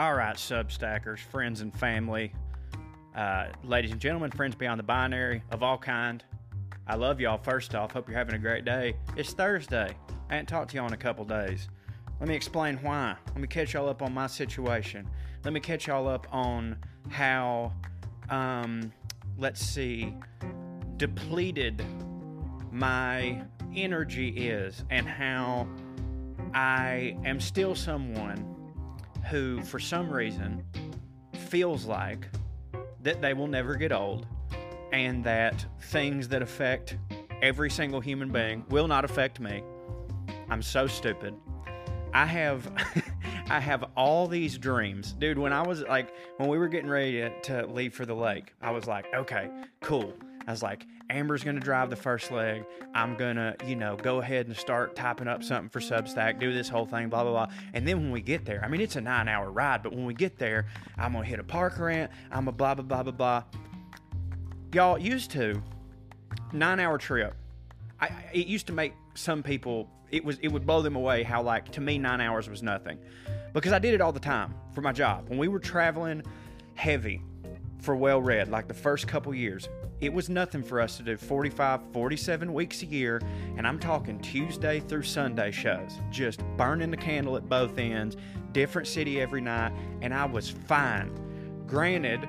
All right, Substackers, friends and family, uh, ladies and gentlemen, friends beyond the binary of all kind. I love y'all. First off, hope you're having a great day. It's Thursday. I ain't talked to y'all in a couple days. Let me explain why. Let me catch y'all up on my situation. Let me catch y'all up on how, um, let's see, depleted my energy is and how I am still someone who, for some reason, feels like that they will never get old and that things that affect every single human being will not affect me. I'm so stupid. I have I have all these dreams. Dude, when I was like when we were getting ready to, to leave for the lake, I was like, okay, cool. I was like, Amber's gonna drive the first leg. I'm gonna, you know, go ahead and start typing up something for Substack, do this whole thing, blah blah blah. And then when we get there, I mean, it's a nine-hour ride, but when we get there, I'm gonna hit a park rant. I'm a blah blah blah blah blah. Y'all used to nine-hour trip. I, it used to make some people it was it would blow them away how like to me nine hours was nothing because I did it all the time for my job when we were traveling heavy for Well Red like the first couple years it was nothing for us to do 45 47 weeks a year and i'm talking tuesday through sunday shows just burning the candle at both ends different city every night and i was fine. Granted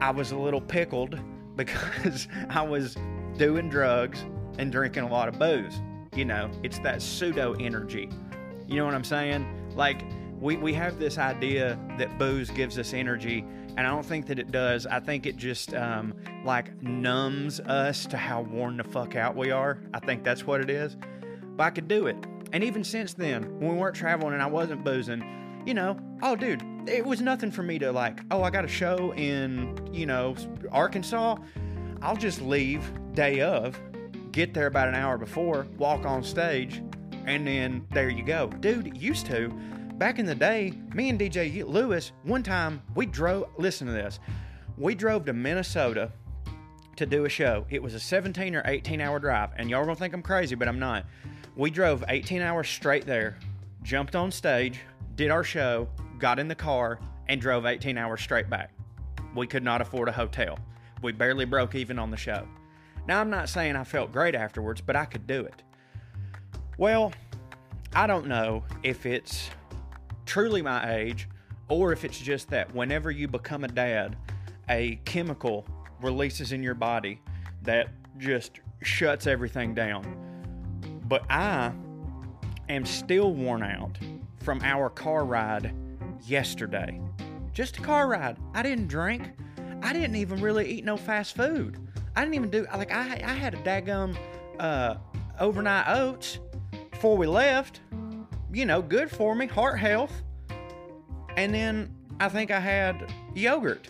i was a little pickled because i was doing drugs and drinking a lot of booze you know? It's that pseudo energy you know what i'm saying? Like we, we have this idea that booze gives us energy and I don't think that it does. I think it just um, like numbs us to how worn the fuck out we are. I think that's what it is. But I could do it. And even since then, when we weren't traveling and I wasn't boozing, you know, oh, dude, it was nothing for me to like, oh, I got a show in, you know, Arkansas. I'll just leave day of, get there about an hour before, walk on stage, and then there you go. Dude, used to back in the day, me and DJ Lewis, one time we drove, listen to this, we drove to Minnesota to do a show. It was a 17 or 18 hour drive, and y'all are gonna think I'm crazy, but I'm not. We drove 18 hours straight there, jumped on stage, did our show, got in the car, and drove 18 hours straight back. We could not afford a hotel. We barely broke even on the show. Now, I'm not saying I felt great afterwards, but I could do it. Well, I don't know if it's truly my age, or if it's just that whenever you become a dad, a chemical releases in your body that just shuts everything down. But I am still worn out from our car ride yesterday. Just a car ride. I didn't drink. I didn't even really eat no fast food. I didn't even do like I I had a daggum uh, overnight oats before we left you know, good for me, heart health. And then I think I had yogurt.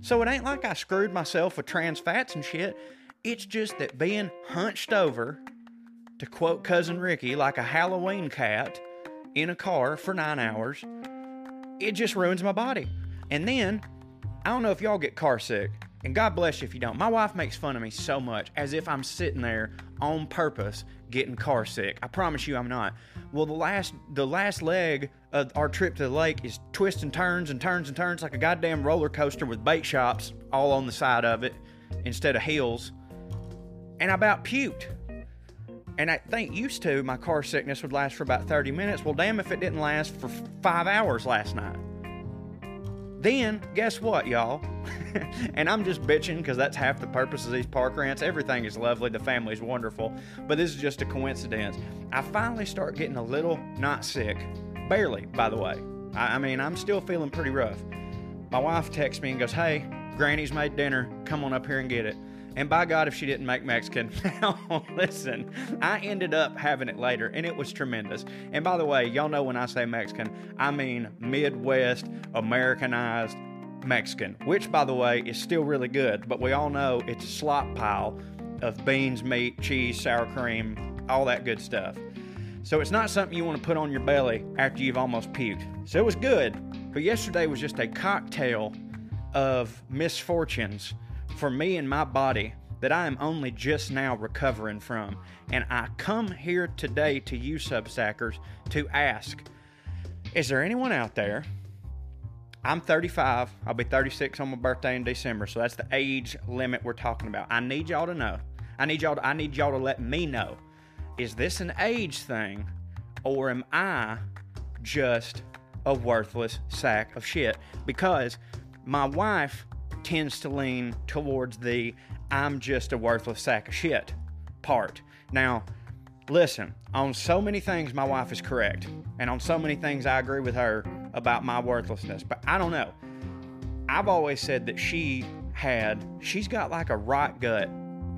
So it ain't like I screwed myself with trans fats and shit. It's just that being hunched over, to quote Cousin Ricky, like a Halloween cat in a car for nine hours, it just ruins my body. And then, I don't know if y'all get car sick, and God bless you if you don't. My wife makes fun of me so much as if I'm sitting there on purpose getting car sick. I promise you I'm not. Well, the last the last leg of our trip to the lake is twists and turns and turns and turns like a goddamn roller coaster with bait shops all on the side of it instead of hills. And I about puked. And I think used to my car sickness would last for about 30 minutes. Well, damn if it didn't last for five hours last night. Then, guess what, y'all? and I'm just bitching because that's half the purpose of these park rants. Everything is lovely, the family's wonderful, but this is just a coincidence. I finally start getting a little not sick. Barely, by the way. I, I mean, I'm still feeling pretty rough. My wife texts me and goes, Hey, Granny's made dinner. Come on up here and get it. And by God, if she didn't make Mexican. Now, listen, I ended up having it later and it was tremendous. And by the way, y'all know when I say Mexican, I mean Midwest, Americanized Mexican, which by the way is still really good, but we all know it's a slop pile of beans, meat, cheese, sour cream, all that good stuff. So it's not something you want to put on your belly after you've almost puked. So it was good, but yesterday was just a cocktail of misfortunes for me and my body that I am only just now recovering from. And I come here today to you, Substackers, to ask Is there anyone out there I'm 35. I'll be 36 on my birthday in December. So that's the age limit we're talking about. I need y'all to know. I need y'all to, I need y'all to let me know. Is this an age thing or am I just a worthless sack of shit? Because my wife tends to lean towards the I'm just a worthless sack of shit part. Now, listen, on so many things, my wife is correct. And on so many things, I agree with her about my worthlessness. But I don't know. I've always said that she had, she's got like a rot gut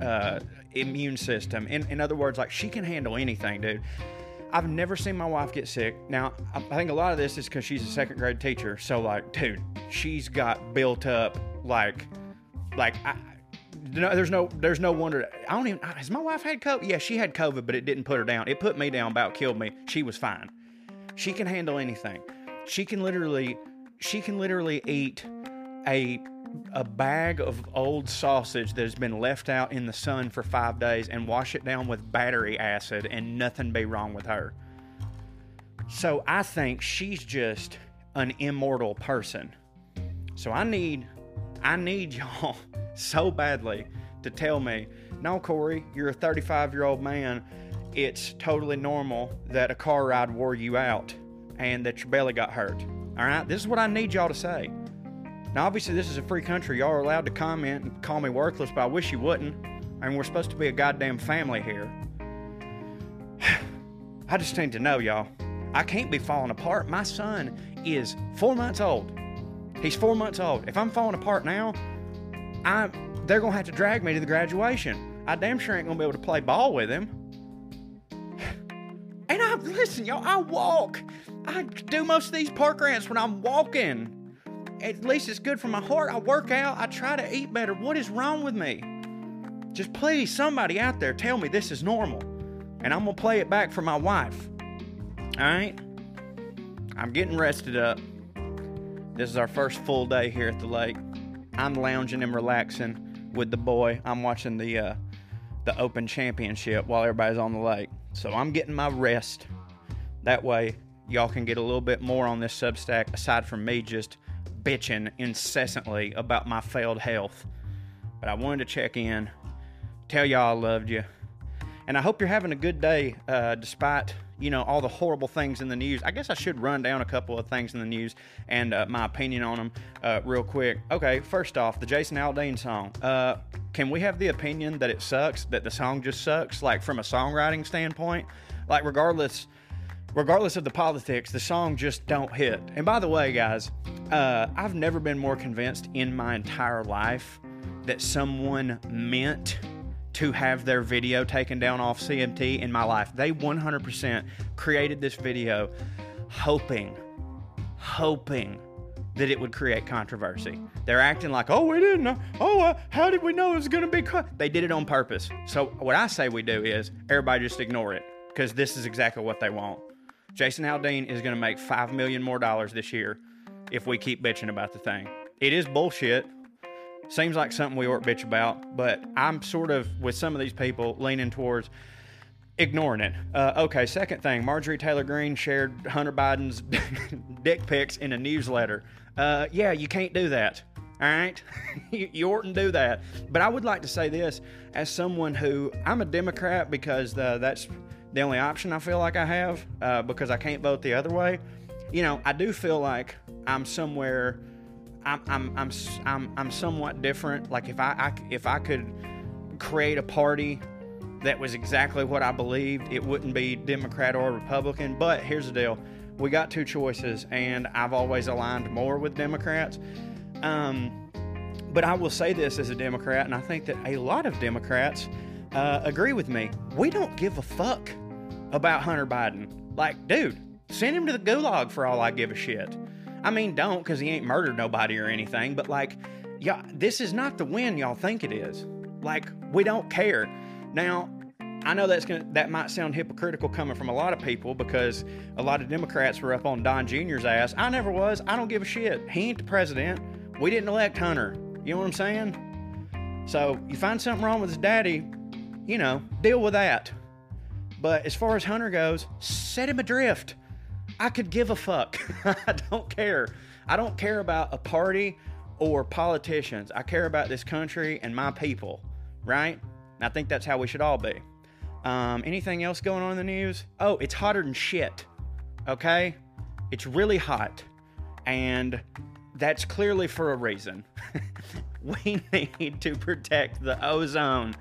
uh, immune system. In, in other words, like she can handle anything, dude. I've never seen my wife get sick. Now, I think a lot of this is because she's a second grade teacher. So, like, dude, she's got built up like, like I, no, there's no there's no wonder. I don't even has my wife had COVID? Yeah, she had COVID, but it didn't put her down. It put me down, about killed me. She was fine. She can handle anything. She can literally she can literally eat a a bag of old sausage that has been left out in the sun for five days and wash it down with battery acid and nothing be wrong with her. So I think she's just an immortal person. So I need I need y'all so badly to tell me, no, Corey, you're a 35 year old man. It's totally normal that a car ride wore you out and that your belly got hurt. All right, this is what I need y'all to say. Now, obviously, this is a free country. Y'all are allowed to comment and call me worthless, but I wish you wouldn't. I mean, we're supposed to be a goddamn family here. I just need to know, y'all. I can't be falling apart. My son is four months old. He's four months old. If I'm falling apart now, I they're gonna have to drag me to the graduation. I damn sure ain't gonna be able to play ball with him. And I listen, y'all. I walk. I do most of these park rants when I'm walking. At least it's good for my heart. I work out. I try to eat better. What is wrong with me? Just please, somebody out there, tell me this is normal, and I'm gonna play it back for my wife. All right. I'm getting rested up. This is our first full day here at the lake. I'm lounging and relaxing with the boy. I'm watching the uh, the Open Championship while everybody's on the lake. So I'm getting my rest. That way, y'all can get a little bit more on this Substack aside from me just bitching incessantly about my failed health. But I wanted to check in, tell y'all I loved you, and I hope you're having a good day uh, despite you know all the horrible things in the news. I guess I should run down a couple of things in the news and uh, my opinion on them uh, real quick. Okay, first off, the Jason Aldean song. Uh, can we have the opinion that it sucks? That the song just sucks? Like from a songwriting standpoint, like regardless. Regardless of the politics, the song just don't hit. And by the way, guys, uh, I've never been more convinced in my entire life that someone meant to have their video taken down off CMT in my life. They 100% created this video hoping, hoping that it would create controversy. They're acting like, oh, we didn't know. Oh, uh, how did we know it was going to be? Co-? They did it on purpose. So, what I say we do is everybody just ignore it because this is exactly what they want. Jason Aldean is going to make 5 million more dollars this year if we keep bitching about the thing. It is bullshit. Seems like something we ought to bitch about, but I'm sort of with some of these people leaning towards ignoring it. Uh, okay, second thing Marjorie Taylor Greene shared Hunter Biden's dick pics in a newsletter. Uh, yeah, you can't do that. All right, you, you oughtn't do that. But I would like to say this as someone who I'm a Democrat because uh, that's the only option I feel like I have uh, because I can't vote the other way. You know, I do feel like I'm somewhere I'm I'm I'm I'm, I'm somewhat different. Like if I, I if I could create a party that was exactly what I believed, it wouldn't be Democrat or Republican. But here's the deal: we got two choices, and I've always aligned more with Democrats. Um, but I will say this as a Democrat, and I think that a lot of Democrats uh, agree with me. We don't give a fuck about Hunter Biden. Like, dude, send him to the gulag for all I give a shit. I mean, don't because he ain't murdered nobody or anything, but like, yeah, this is not the win y'all think it is. Like, we don't care. Now, I know that's gonna that might sound hypocritical coming from a lot of people because a lot of Democrats were up on Don Jr.'s ass. I never was. I don't give a shit. He ain't the president. We didn't elect Hunter. You know what I'm saying? So you find something wrong with his daddy, you know, deal with that. But as far as Hunter goes, set him adrift. I could give a fuck. I don't care. I don't care about a party or politicians. I care about this country and my people, right? And I think that's how we should all be. Um, anything else going on in the news? Oh, it's hotter than shit. Okay? It's really hot. And that's clearly for a reason. we need to protect the ozone.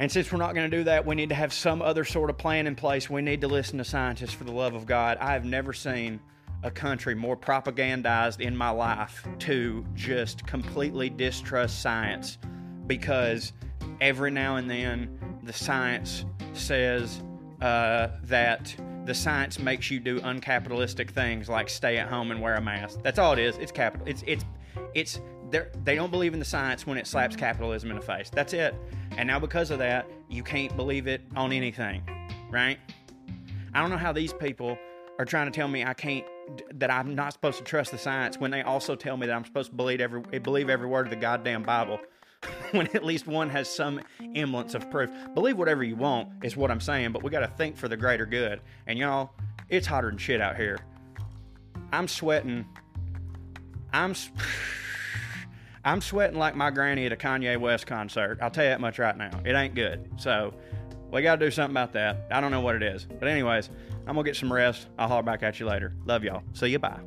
And since we're not going to do that, we need to have some other sort of plan in place. We need to listen to scientists for the love of God. I have never seen a country more propagandized in my life to just completely distrust science because every now and then the science says uh, that the science makes you do uncapitalistic things like stay at home and wear a mask. That's all it is. It's capital. It's it's it's they don't believe in the science when it slaps capitalism in the face. That's it. And now because of that, you can't believe it on anything, right? I don't know how these people are trying to tell me I can't that I'm not supposed to trust the science when they also tell me that I'm supposed to believe every believe every word of the goddamn Bible. when at least one has some semblance of proof. Believe whatever you want is what I'm saying, but we got to think for the greater good. And y'all, it's hotter than shit out here. I'm sweating. I'm I'm sweating like my granny at a Kanye West concert. I'll tell you that much right now. It ain't good. So we got to do something about that. I don't know what it is. But, anyways, I'm going to get some rest. I'll holler back at you later. Love y'all. See you. Bye.